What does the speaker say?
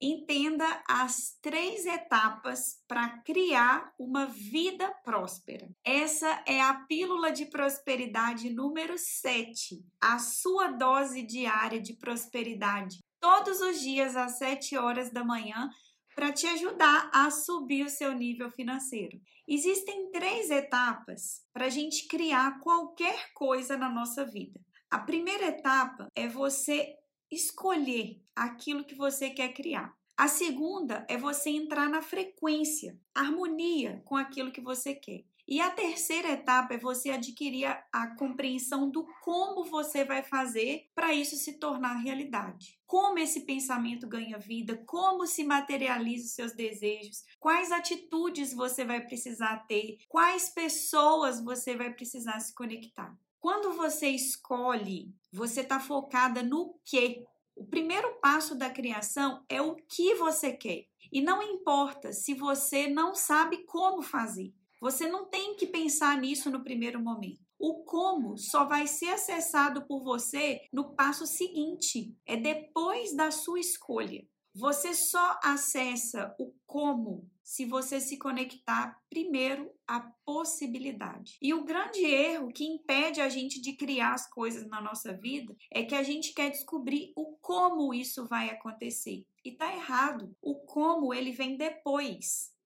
Entenda as três etapas para criar uma vida próspera. Essa é a pílula de prosperidade número 7, a sua dose diária de prosperidade, todos os dias às 7 horas da manhã, para te ajudar a subir o seu nível financeiro. Existem três etapas para a gente criar qualquer coisa na nossa vida. A primeira etapa é você escolher aquilo que você quer criar. A segunda é você entrar na frequência, harmonia com aquilo que você quer. E a terceira etapa é você adquirir a, a compreensão do como você vai fazer para isso se tornar realidade. Como esse pensamento ganha vida, como se materializa os seus desejos, quais atitudes você vai precisar ter, quais pessoas você vai precisar se conectar. Quando você escolhe, você está focada no que. O primeiro passo da criação é o que você quer. E não importa se você não sabe como fazer. Você não tem que pensar nisso no primeiro momento. O como só vai ser acessado por você no passo seguinte, é depois da sua escolha. Você só acessa o como se você se conectar primeiro à possibilidade. E o grande erro que impede a gente de criar as coisas na nossa vida é que a gente quer descobrir o como isso vai acontecer. E tá errado. O como ele vem depois.